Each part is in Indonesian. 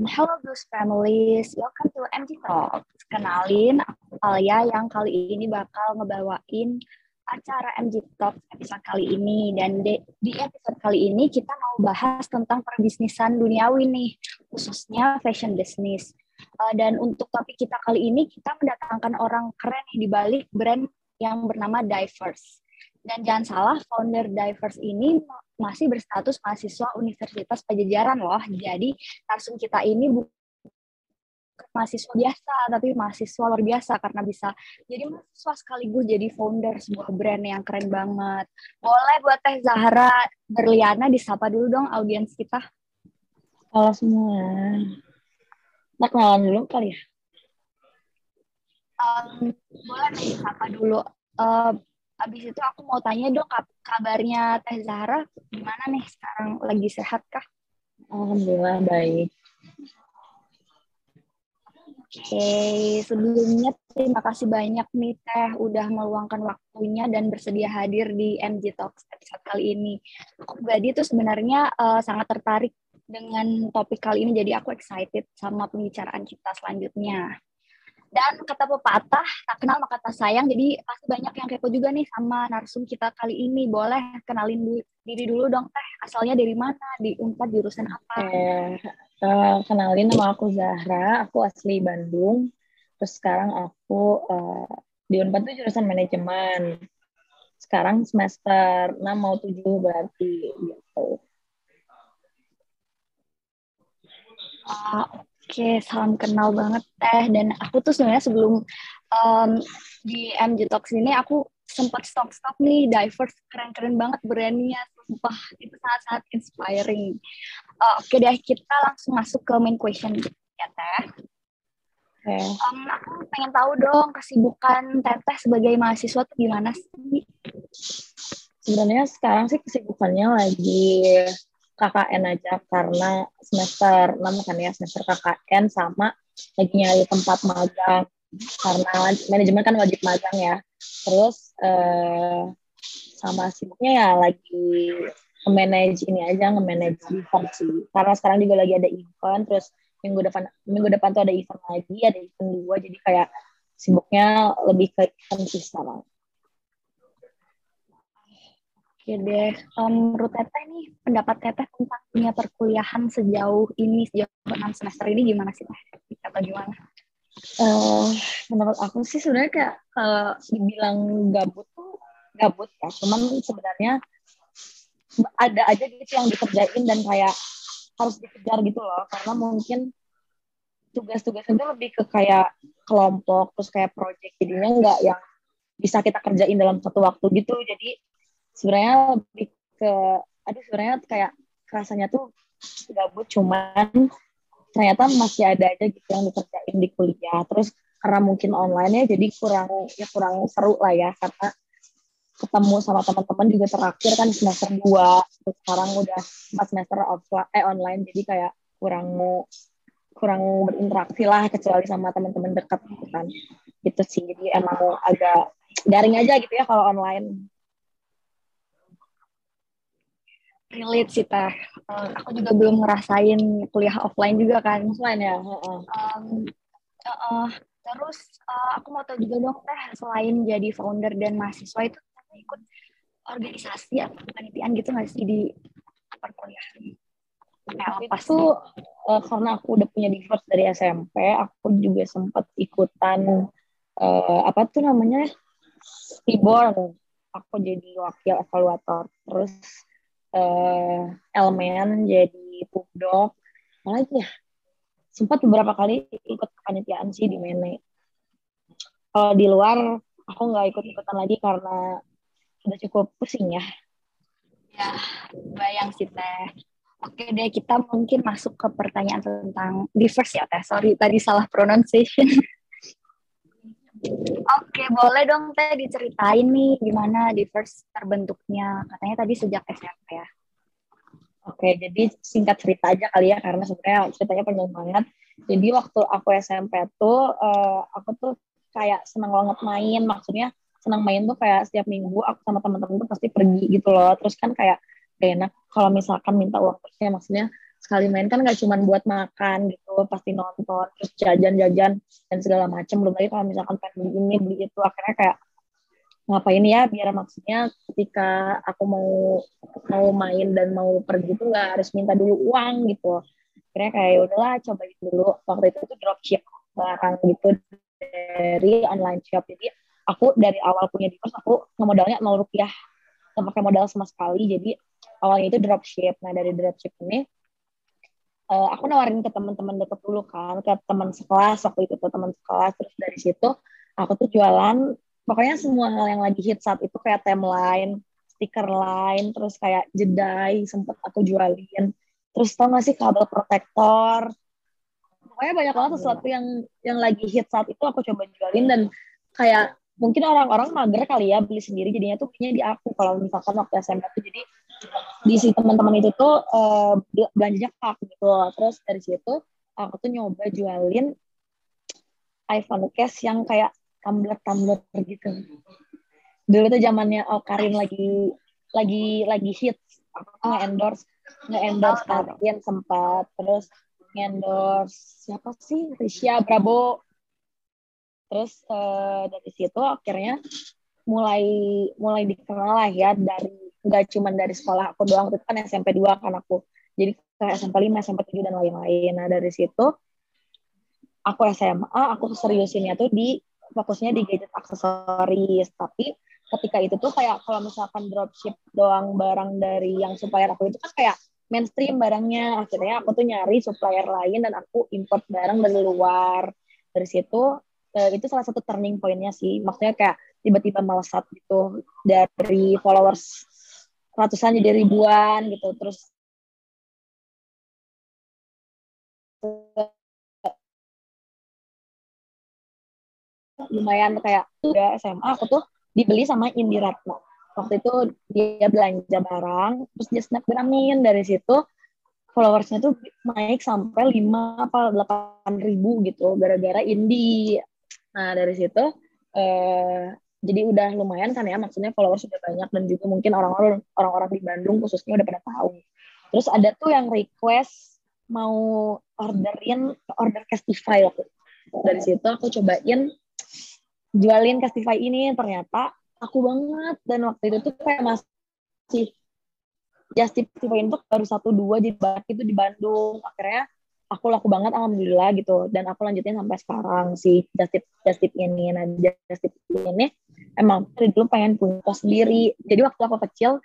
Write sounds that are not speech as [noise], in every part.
Hello Blues Families, welcome to MG Talk. Kenalin, aku Alia yang kali ini bakal ngebawain acara MG Talk episode kali ini. Dan di, di episode kali ini kita mau bahas tentang perbisnisan duniawi nih, khususnya fashion business. Uh, dan untuk topik kita kali ini, kita mendatangkan orang keren di balik brand yang bernama Diverse. Dan jangan salah, founder Diverse ini masih berstatus mahasiswa Universitas Pajajaran loh. Jadi langsung kita ini bukan mahasiswa biasa, tapi mahasiswa luar biasa karena bisa jadi mahasiswa sekaligus jadi founder sebuah brand yang keren banget. Boleh buat Teh Zahra Berliana disapa dulu dong audiens kita. Halo semua. Kita kenalan dulu kali ya? Um, boleh disapa dulu. Uh, Abis itu aku mau tanya dong kabarnya Teh Zahra gimana nih sekarang lagi sehat kah? Alhamdulillah baik. Oke, sebelumnya terima kasih banyak nih Teh udah meluangkan waktunya dan bersedia hadir di MG Talks episode kali ini. Aku pribadi tuh sebenarnya uh, sangat tertarik dengan topik kali ini, jadi aku excited sama pembicaraan kita selanjutnya. Dan kata pepatah, tak kenal maka tak sayang. Jadi pasti banyak yang kepo juga nih sama narsum kita kali ini. Boleh kenalin diri dulu dong, Teh. Asalnya dari mana? Di Unpad jurusan apa? Eh, uh, kenalin nama aku Zahra. Aku asli Bandung. Terus sekarang aku uh, di Unpad tuh jurusan manajemen. Sekarang semester 6 mau 7 berarti gitu. Uh, Oke, salam kenal banget Teh. Dan aku tuh sebenarnya sebelum um, di MG Talks ini aku sempat stop-stop nih, diverse, keren-keren banget brandnya. Sumpah, itu sangat-sangat inspiring. Uh, Oke deh, kita langsung masuk ke main question ya Teh. Okay. Um, aku pengen tahu dong kesibukan Teteh sebagai mahasiswa tuh gimana sih? Sebenarnya sekarang sih kesibukannya lagi KKN aja karena semester 6 kan ya semester KKN sama lagi nyari tempat magang karena manajemen kan wajib magang ya. Terus eh, sama sibuknya ya lagi nge-manage ini aja nge-manage event sih. Karena sekarang juga lagi ada event terus minggu depan minggu depan tuh ada event lagi ada event dua jadi kayak sibuknya lebih ke event sih sekarang Oke deh, um, menurut Teteh nih, pendapat Teteh tentang dunia perkuliahan sejauh ini, sejauh enam semester ini gimana sih Teh? Atau gimana? Uh, menurut aku sih sebenarnya kayak uh, dibilang gabut tuh gabut ya, cuman sebenarnya ada aja gitu yang dikerjain dan kayak harus dikejar gitu loh, karena mungkin tugas-tugas itu lebih ke kayak kelompok, terus kayak project, jadinya nggak yang bisa kita kerjain dalam satu waktu gitu, jadi sebenarnya lebih ke aduh sebenarnya kayak rasanya tuh gabut cuman ternyata masih ada aja gitu yang dikerjain di kuliah. Terus karena mungkin online ya jadi kurang ya kurang seru lah ya karena ketemu sama teman-teman juga terakhir kan semester 2 terus sekarang udah empat semester offline eh online jadi kayak kurang kurang berinteraksi lah kecuali sama teman-teman dekat gitu kan. Gitu sih jadi emang agak daring aja gitu ya kalau online relate sih teh. Uh, aku juga belum ngerasain kuliah offline juga kan. Offline ya. Uh. Um, uh, uh, terus uh, aku mau tahu juga dong teh selain jadi founder dan mahasiswa itu ikut organisasi atau kepanitiaan gitu nggak sih di perkuliahan? itu uh, karena aku udah punya diverse dari SMP, aku juga sempat ikutan uh, apa tuh namanya Reborn. Aku jadi wakil evaluator. Terus uh, elemen jadi pubdoc apa lagi ya? Sempat beberapa kali ikut kepanitiaan sih di Mene. Kalau di luar aku nggak ikut ikutan lagi karena udah cukup pusing ya. Ya bayang sih teh. Oke deh, kita mungkin masuk ke pertanyaan tentang diverse ya, Teh. Sorry, tadi salah pronunciation. [laughs] Oke, boleh dong Teh diceritain nih gimana diverse terbentuknya. Katanya tadi sejak SMP ya. Oke, jadi singkat cerita aja kali ya karena sebenarnya ceritanya panjang banget. Jadi waktu aku SMP tuh uh, aku tuh kayak senang banget main, maksudnya senang main tuh kayak setiap minggu aku sama teman-teman tuh pasti pergi gitu loh. Terus kan kayak gak enak kalau misalkan minta uang terusnya maksudnya sekali main kan nggak cuma buat makan gitu pasti nonton terus jajan-jajan dan segala macam belum lagi kalau misalkan pengen beli ini beli itu akhirnya kayak ngapain ya? Biar maksudnya ketika aku mau mau main dan mau pergi tuh nggak harus minta dulu uang gitu. Akhirnya kayak ya udahlah cobain dulu. Waktu itu tuh dropship barang gitu dari online shop. Jadi aku dari awal punya divorce aku modalnya nol rupiah. Nggak pakai modal sama sekali. Jadi awalnya itu dropship. Nah dari dropship ini uh, aku nawarin ke teman-teman deket dulu kan ke teman sekelas waktu itu ke teman sekelas. Terus dari situ aku tuh jualan pokoknya semua hal yang lagi hit saat itu kayak timeline stiker line terus kayak jedai sempet aku jualin. Terus tau gak sih kabel protektor? Pokoknya banyak banget sesuatu yang yang lagi hit saat itu aku coba jualin. Dan kayak mungkin orang-orang mager kali ya beli sendiri jadinya tuh punya di aku. Kalau misalkan waktu SMA tuh jadi di si teman-teman itu tuh uh, belanjanya ke aku gitu terus dari situ aku tuh nyoba jualin iPhone case yang kayak tumbler tumbler gitu. Dulu tuh zamannya oh Karin lagi lagi lagi aku nge endorse nge endorse Karin sempat. Terus endorse siapa sih? Risha Bravo terus uh, dari situ akhirnya mulai mulai dikenal lah ya dari nggak cuma dari sekolah aku doang itu kan SMP 2 kan aku. Jadi ke SMP 5 SMP 7 dan lain-lain. Nah dari situ aku SMA aku seriusinnya tuh di fokusnya di gadget aksesoris. Tapi ketika itu tuh kayak kalau misalkan dropship doang barang dari yang supplier aku itu kan kayak mainstream barangnya. Akhirnya aku tuh nyari supplier lain dan aku import barang dari luar. Dari situ uh, itu salah satu turning pointnya sih. Maksudnya kayak tiba-tiba melesat gitu dari followers ratusan jadi ribuan gitu. Terus lumayan kayak udah SMA aku tuh dibeli sama Indiratma waktu itu dia belanja barang terus dia snapgramin dari situ followersnya tuh naik sampai lima apa delapan ribu gitu gara-gara Indi. Nah dari situ eh, jadi udah lumayan kan ya maksudnya followers sudah banyak dan juga mungkin orang-orang orang-orang di Bandung khususnya udah pada tahu. Terus ada tuh yang request mau orderin order Castify waktu dari situ aku cobain jualin Castify ini ternyata aku banget. Dan waktu itu tuh kayak masih Justify itu baru satu dua di itu di Bandung. Akhirnya aku laku banget alhamdulillah gitu. Dan aku lanjutin sampai sekarang si just tip ini nah just tip ini emang dari dulu pengen punya kos sendiri. Jadi waktu aku kecil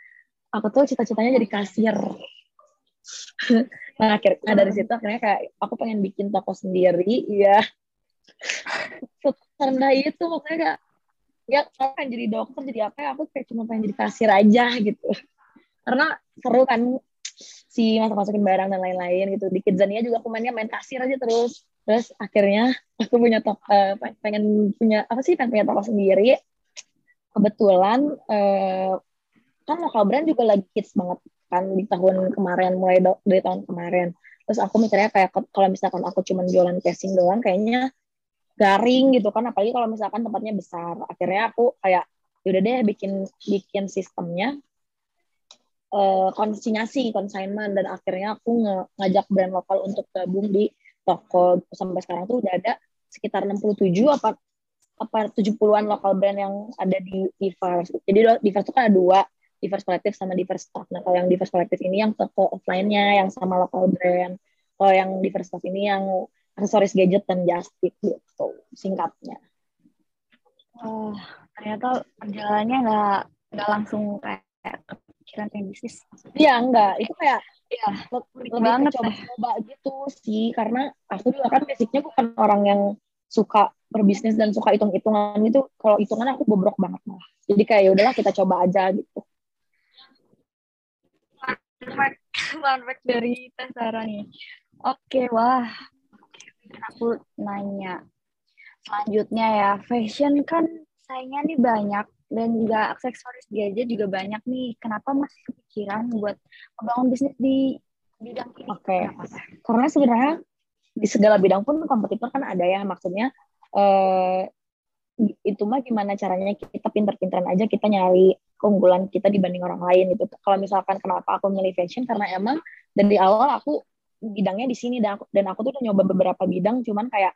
aku tuh cita-citanya jadi kasir. [laughs] Nah akhirnya dari situ akhirnya kayak aku pengen bikin toko sendiri [laughs] ya rendah itu makanya kayak ya saya pengen jadi dokter jadi apa ya aku kayak cuma pengen jadi kasir aja gitu. Karena seru kan si masak masukin barang dan lain-lain gitu. Di Kidzania juga aku mainnya main kasir aja terus. Terus akhirnya aku punya toko uh, pengen punya apa sih pengen punya toko sendiri. Kebetulan uh, kan lokal brand juga lagi hits banget kan di tahun kemarin mulai dari tahun kemarin. Terus aku mikirnya kayak kalau misalkan aku cuma jualan casing doang kayaknya garing gitu kan. Apalagi kalau misalkan tempatnya besar. Akhirnya aku kayak yaudah deh bikin bikin sistemnya uh, konsinyasi consignment dan akhirnya aku ngajak brand lokal untuk gabung di toko sampai sekarang tuh udah ada sekitar 67 apa apa 70-an lokal brand yang ada di Diverse. Jadi Diverse itu kan ada dua, Diverse Collective sama Diverse Staff. Nah, kalau yang Diverse Collective ini yang toko offline-nya yang sama lokal brand. Kalau yang Diverse Staff ini yang aksesoris gadget dan just gitu singkatnya. Oh, ternyata perjalanannya nggak nggak langsung kayak pikiran pengen bisnis. Iya enggak. Itu kayak ya lebih banget coba-coba gitu sih. Karena aku juga kan basicnya bukan orang yang suka berbisnis dan suka hitung-hitungan itu kalau hitungan aku bobrok banget malah. Jadi kayak ya udahlah kita coba aja gitu. Fun fact [laughs] dari Tesara nih. Oke wah. Aku nanya. Selanjutnya ya fashion kan sayangnya nih banyak dan juga aksesoris gadget juga banyak nih. Kenapa masih kepikiran buat membangun bisnis di bidang ini? Oke, okay. karena sebenarnya di segala bidang pun kompetitor kan ada ya. Maksudnya eh, itu mah gimana caranya kita pinter-pinteran aja kita nyari keunggulan kita dibanding orang lain gitu. Kalau misalkan kenapa aku milih fashion karena emang dari awal aku bidangnya di sini dan aku, dan aku tuh udah nyoba beberapa bidang cuman kayak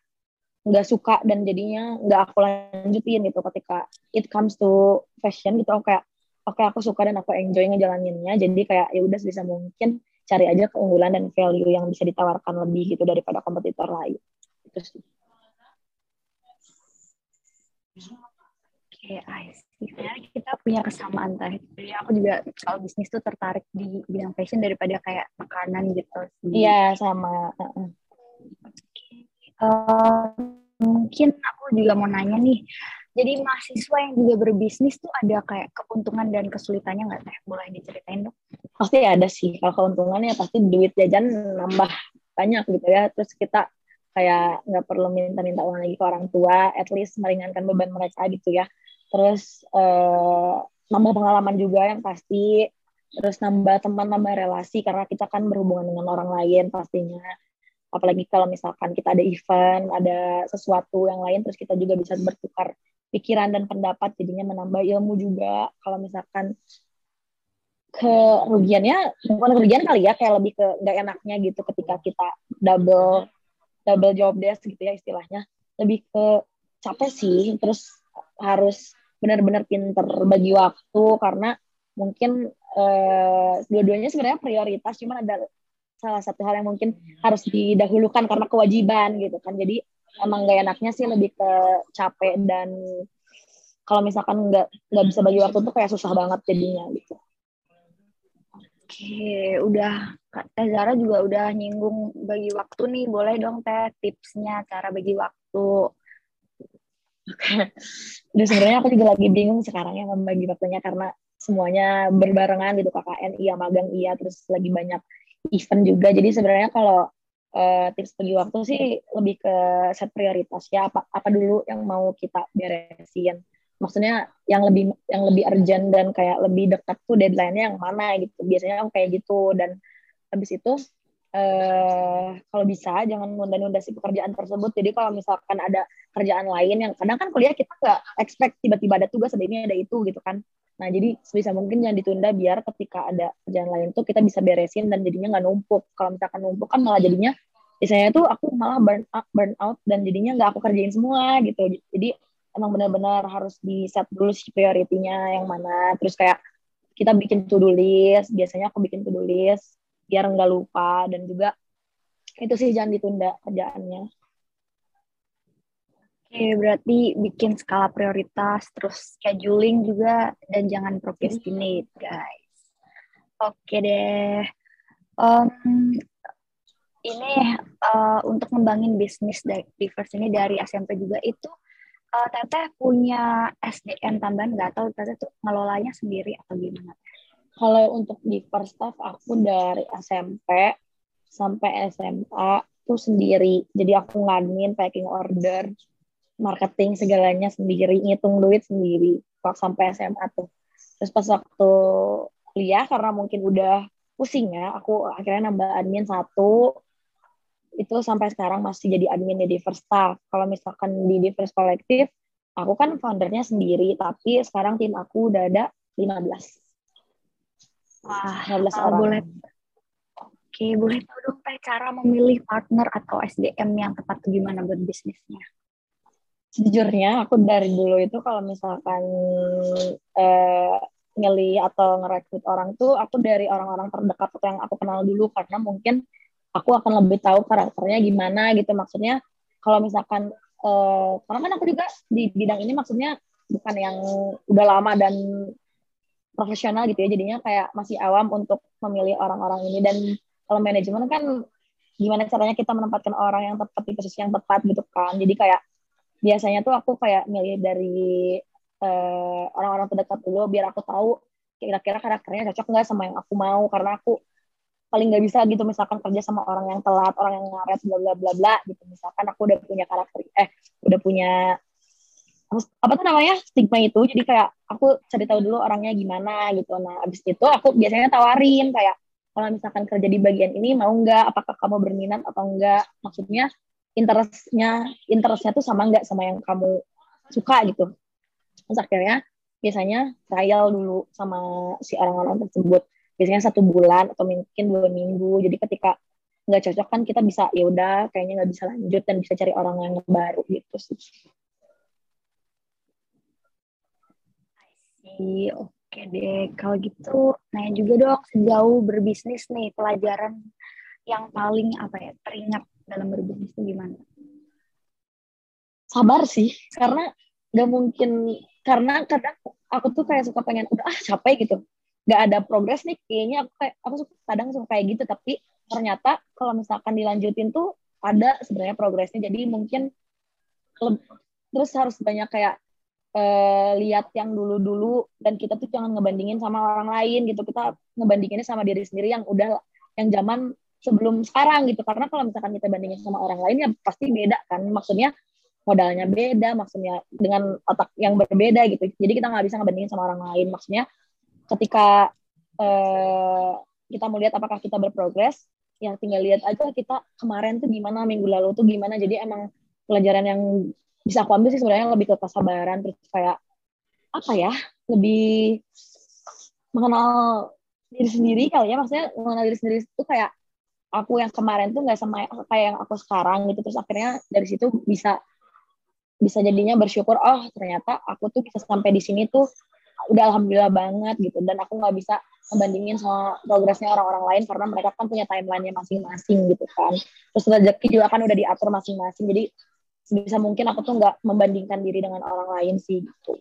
nggak suka dan jadinya nggak aku lanjutin gitu ketika it comes to fashion gitu aku kayak oke okay, aku suka dan aku enjoy ngejalaninnya jadi kayak ya udah sebisa mungkin cari aja keunggulan dan value yang bisa ditawarkan lebih gitu daripada kompetitor lain itu sih Oke, okay, see. kita punya kesamaan tadi. Jadi aku juga kalau bisnis tuh tertarik di bidang fashion daripada kayak makanan gitu. Iya, sama. Mungkin aku juga mau nanya nih. Jadi mahasiswa yang juga berbisnis tuh ada kayak keuntungan dan kesulitannya nggak teh? Boleh diceritain dong? Pasti ada sih. Kalau keuntungannya pasti duit jajan nambah banyak gitu ya. Terus kita kayak nggak perlu minta-minta uang lagi ke orang tua, at least meringankan beban mereka gitu ya. Terus uh, nambah pengalaman juga yang pasti. Terus nambah teman, nambah relasi karena kita kan berhubungan dengan orang lain pastinya apalagi kalau misalkan kita ada event ada sesuatu yang lain terus kita juga bisa bertukar pikiran dan pendapat jadinya menambah ilmu juga. Kalau misalkan kerugiannya bukan kerugian kali ya kayak lebih ke nggak enaknya gitu ketika kita double double job desk gitu ya istilahnya. Lebih ke capek sih terus harus benar-benar pinter bagi waktu karena mungkin eh, dua-duanya sebenarnya prioritas cuman ada salah satu hal yang mungkin harus didahulukan karena kewajiban gitu kan jadi emang gak enaknya sih lebih ke capek dan kalau misalkan nggak nggak bisa bagi waktu tuh kayak susah banget jadinya gitu. Oke, udah Kak Teh Zara juga udah nyinggung bagi waktu nih. Boleh dong Teh tipsnya cara bagi waktu. Oke. Udah sebenarnya aku juga lagi bingung sekarang ya membagi waktunya karena semuanya berbarengan gitu KKN iya, magang iya, terus lagi banyak event juga. Jadi sebenarnya kalau uh, tips bagi waktu sih lebih ke set prioritas ya apa apa dulu yang mau kita beresin. Maksudnya yang lebih yang lebih urgent dan kayak lebih dekat tuh deadline-nya yang mana gitu. Biasanya kayak gitu dan habis itu uh, kalau bisa jangan nunda-nunda si pekerjaan tersebut. Jadi kalau misalkan ada kerjaan lain yang kadang kan kuliah kita nggak expect tiba-tiba ada tugas ada ini ada itu gitu kan. Nah, jadi sebisa mungkin jangan ditunda biar ketika ada kerjaan lain tuh kita bisa beresin dan jadinya nggak numpuk. Kalau misalkan numpuk kan malah jadinya biasanya tuh aku malah burn out, burn out dan jadinya nggak aku kerjain semua gitu. Jadi emang benar-benar harus di set dulu si prioritinya yang mana. Terus kayak kita bikin to-do list. Biasanya aku bikin to-do list biar nggak lupa dan juga itu sih jangan ditunda kerjaannya. Oke, berarti bikin skala prioritas, terus scheduling juga, dan jangan procrastinate, guys. Oke deh. Um, ini uh, untuk ngembangin bisnis diverse ini dari SMP juga itu, uh, Teteh punya SDM tambahan nggak? Atau Teteh tuh ngelolanya sendiri atau gimana? Kalau untuk di first staff, aku dari SMP sampai SMA tuh sendiri. Jadi aku ngadmin, packing order, marketing segalanya sendiri, ngitung duit sendiri waktu sampai SMA tuh. Terus pas waktu kuliah karena mungkin udah pusing ya, aku akhirnya nambah admin satu, itu sampai sekarang masih jadi admin di First Staff. Kalau misalkan di Diverse Collective, aku kan foundernya sendiri, tapi sekarang tim aku udah ada 15. Wah, 15 uh, orang. Boleh. Oke, boleh tahu dong cara memilih partner atau SDM yang tepat gimana buat bisnisnya? sejujurnya aku dari dulu itu kalau misalkan eh, ngeli atau ngerekrut orang tuh aku dari orang-orang terdekat yang aku kenal dulu karena mungkin aku akan lebih tahu karakternya gimana gitu maksudnya kalau misalkan eh, karena kan aku juga di bidang ini maksudnya bukan yang udah lama dan profesional gitu ya jadinya kayak masih awam untuk memilih orang-orang ini. Dan kalau manajemen kan gimana caranya kita menempatkan orang yang tepat di posisi yang tepat gitu kan. Jadi kayak biasanya tuh aku kayak milih dari uh, orang-orang terdekat dulu biar aku tahu kira-kira karakternya cocok nggak sama yang aku mau. Karena aku paling nggak bisa gitu misalkan kerja sama orang yang telat orang yang ngaret bla bla bla bla gitu. Misalkan aku udah punya karakter eh udah punya apa tuh namanya? Stigma itu. Jadi kayak aku cari tahu dulu orangnya gimana gitu. Nah abis itu aku biasanya tawarin kayak kalau misalkan kerja di bagian ini mau nggak? Apakah kamu berminat atau enggak maksudnya interestnya interestnya tuh sama nggak sama yang kamu suka gitu. Terus akhirnya biasanya trial dulu sama si orang-orang tersebut. Biasanya satu bulan atau mungkin dua minggu. Jadi ketika nggak cocok kan kita bisa ya udah kayaknya nggak bisa lanjut dan bisa cari orang yang baru gitu sih. Oke deh, kalau gitu nanya juga dong sejauh berbisnis nih pelajaran yang paling apa ya teringat dalam berbisnis itu gimana? Sabar sih, karena nggak mungkin karena kadang aku tuh kayak suka pengen udah ah capek gitu, nggak ada progres nih kayaknya aku kayak aku suka kadang suka kayak gitu tapi ternyata kalau misalkan dilanjutin tuh ada sebenarnya progresnya jadi mungkin terus harus banyak kayak uh, lihat yang dulu-dulu dan kita tuh jangan ngebandingin sama orang lain gitu. Kita ngebandinginnya sama diri sendiri yang udah yang zaman sebelum sekarang gitu. Karena kalau misalkan kita bandingin sama orang lain ya pasti beda kan. Maksudnya modalnya beda maksudnya dengan otak yang berbeda gitu. Jadi kita nggak bisa ngebandingin sama orang lain. Maksudnya ketika uh, kita mau lihat apakah kita berprogres yang tinggal lihat aja kita kemarin tuh gimana minggu lalu tuh gimana. Jadi emang pelajaran yang bisa aku ambil sih sebenarnya lebih ke kesabaran terus kayak apa ya lebih mengenal diri sendiri kali ya. Maksudnya mengenal diri sendiri itu kayak aku yang kemarin tuh nggak sama kayak yang aku sekarang gitu. Terus akhirnya dari situ bisa bisa jadinya bersyukur oh ternyata aku tuh bisa sampai di sini tuh udah alhamdulillah banget gitu. Dan aku nggak bisa ngebandingin sama progresnya orang-orang lain karena mereka kan punya timelinenya masing-masing gitu kan. Terus rezeki juga kan udah diatur masing-masing. Jadi bisa mungkin aku tuh nggak membandingkan diri dengan orang lain sih gitu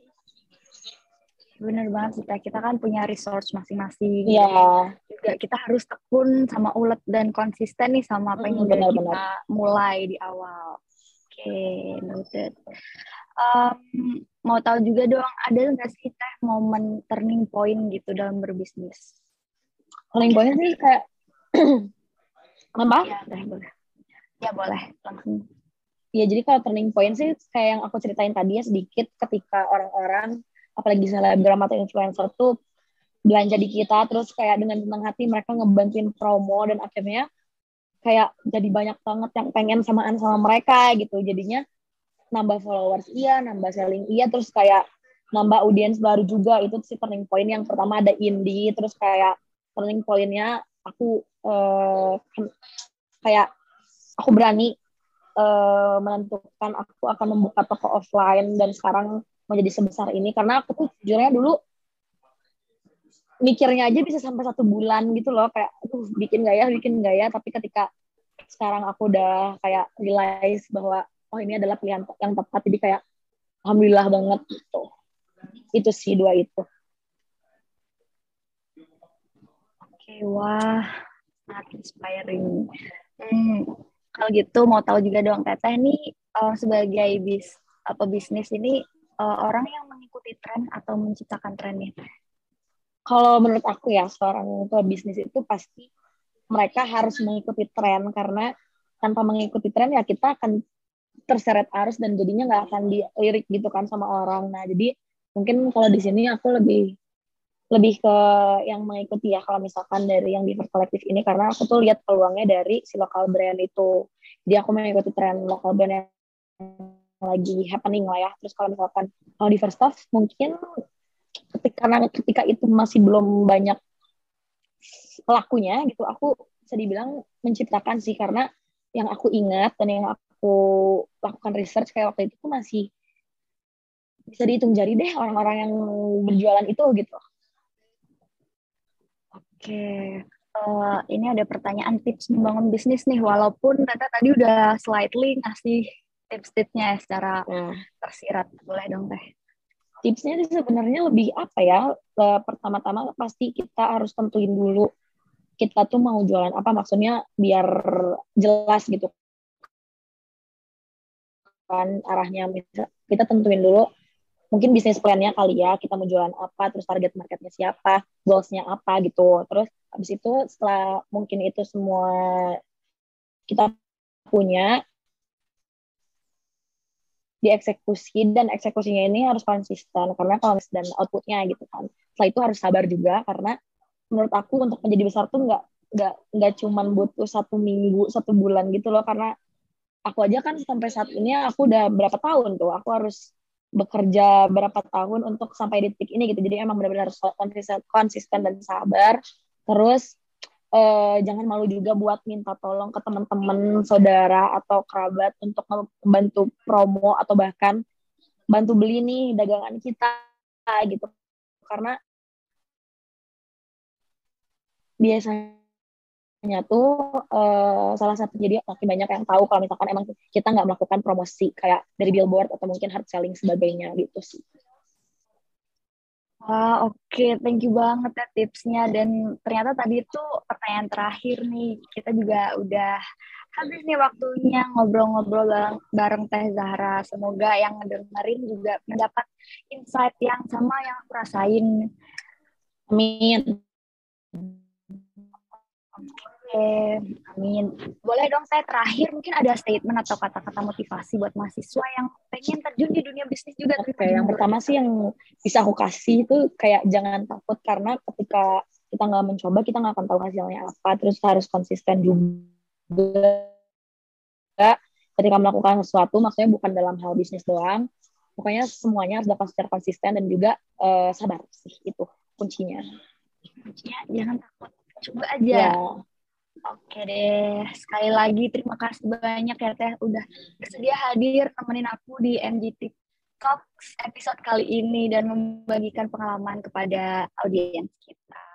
bener banget sih kita kan punya resource masing-masing Iya. juga kita harus tekun sama ulet dan konsisten nih sama apa yang hmm, kita mulai di awal oke okay, noted um, mau tahu juga dong ada nggak sih teh momen turning point gitu dalam berbisnis? Turning point sih kayak [clears throat] [clears throat] apa? Ya, boleh. Ya boleh langsung. Ya jadi kalau turning point sih kayak yang aku ceritain tadi ya sedikit ketika orang-orang apalagi selebgram atau influencer tuh belanja di kita terus kayak dengan senang hati mereka ngebantuin promo dan akhirnya kayak jadi banyak banget yang pengen samaan sama mereka gitu. Jadinya nambah followers iya, nambah selling iya, terus kayak nambah audiens baru juga. Itu sih turning point. Yang pertama ada indie terus kayak turning pointnya aku uh, kayak aku berani uh, menentukan aku akan membuka toko offline dan sekarang menjadi sebesar ini. Karena aku tuh jujurnya dulu mikirnya aja bisa sampai satu bulan gitu loh. Kayak tuh bikin gaya bikin gaya tapi ketika sekarang aku udah kayak realize bahwa oh ini adalah pilihan yang tepat. Jadi kayak alhamdulillah banget gitu. Itu sih dua itu. Oke wah sangat inspiring. Hmm, kalau gitu mau tahu juga dong teteh ini uh, sebagai bis apa bisnis ini uh, orang yang mengikuti tren atau menciptakan trennya kalau menurut aku ya seorang bisnis itu pasti mereka harus mengikuti tren karena tanpa mengikuti tren ya kita akan terseret arus dan jadinya nggak akan dilirik gitu kan sama orang. Nah jadi mungkin kalau di sini aku lebih lebih ke yang mengikuti ya kalau misalkan dari yang di kolektif ini karena aku tuh lihat peluangnya dari si lokal brand itu. Jadi aku mengikuti tren lokal brand yang lagi happening lah ya. Terus kalau misalkan kalau di first off mungkin ketika karena ketika itu masih belum banyak pelakunya gitu, aku bisa dibilang menciptakan sih karena yang aku ingat dan yang aku aku lakukan research kayak waktu itu masih bisa dihitung jari deh orang-orang yang berjualan itu gitu. Oke, uh, ini ada pertanyaan tips membangun bisnis nih. Walaupun Tata tadi udah slightly ngasih tips-tipsnya ya secara hmm. tersirat. Boleh dong teh. Tipsnya sih sebenarnya lebih apa ya? Uh, pertama-tama pasti kita harus tentuin dulu kita tuh mau jualan apa maksudnya biar jelas gitu kan arahnya kita tentuin dulu mungkin bisnis plannya kali ya kita mau jualan apa terus target marketnya siapa goalsnya apa gitu. Terus habis itu setelah mungkin itu semua kita punya dieksekusi dan eksekusinya ini harus konsisten karena kalau dan outputnya gitu kan. Setelah itu harus sabar juga karena menurut aku untuk menjadi besar tuh nggak nggak nggak cuman butuh satu minggu satu bulan gitu loh. Karena aku aja kan sampai saat ini aku udah berapa tahun tuh aku harus bekerja berapa tahun untuk sampai di titik ini gitu. Jadi emang benar-benar konsisten, konsisten dan sabar. Terus uh, jangan malu juga buat minta tolong ke teman-teman saudara atau kerabat untuk membantu promo atau bahkan bantu beli nih dagangan kita gitu. Karena biasanya tuh uh, salah satu jadi makin banyak yang tahu kalau misalkan emang kita nggak melakukan promosi kayak dari billboard atau mungkin hard selling sebagainya gitu sih. Wah, oke. Okay. Thank you banget ya tipsnya. Dan ternyata tadi itu pertanyaan terakhir nih. Kita juga udah habis nih waktunya ngobrol-ngobrol bareng, bareng Teh Zahra. Semoga yang ngedengerin juga mendapat insight yang sama yang aku rasain. Amin. Oke, amin. Boleh dong saya terakhir mungkin ada statement atau kata-kata motivasi buat mahasiswa yang pengen terjun di dunia bisnis juga. Oke, okay, yang pertama sih yang bisa aku kasih itu kayak jangan takut karena ketika kita nggak mencoba kita nggak akan tahu hasilnya apa. Terus harus konsisten juga ketika melakukan sesuatu maksudnya bukan dalam hal bisnis doang. Pokoknya semuanya harus dapat secara konsisten dan juga uh, sabar sih itu kuncinya. Kuncinya jangan takut, coba aja. Ya Oke deh, sekali lagi terima kasih banyak ya Teh udah bersedia hadir temenin aku di MGT Talks episode kali ini dan membagikan pengalaman kepada audiens kita.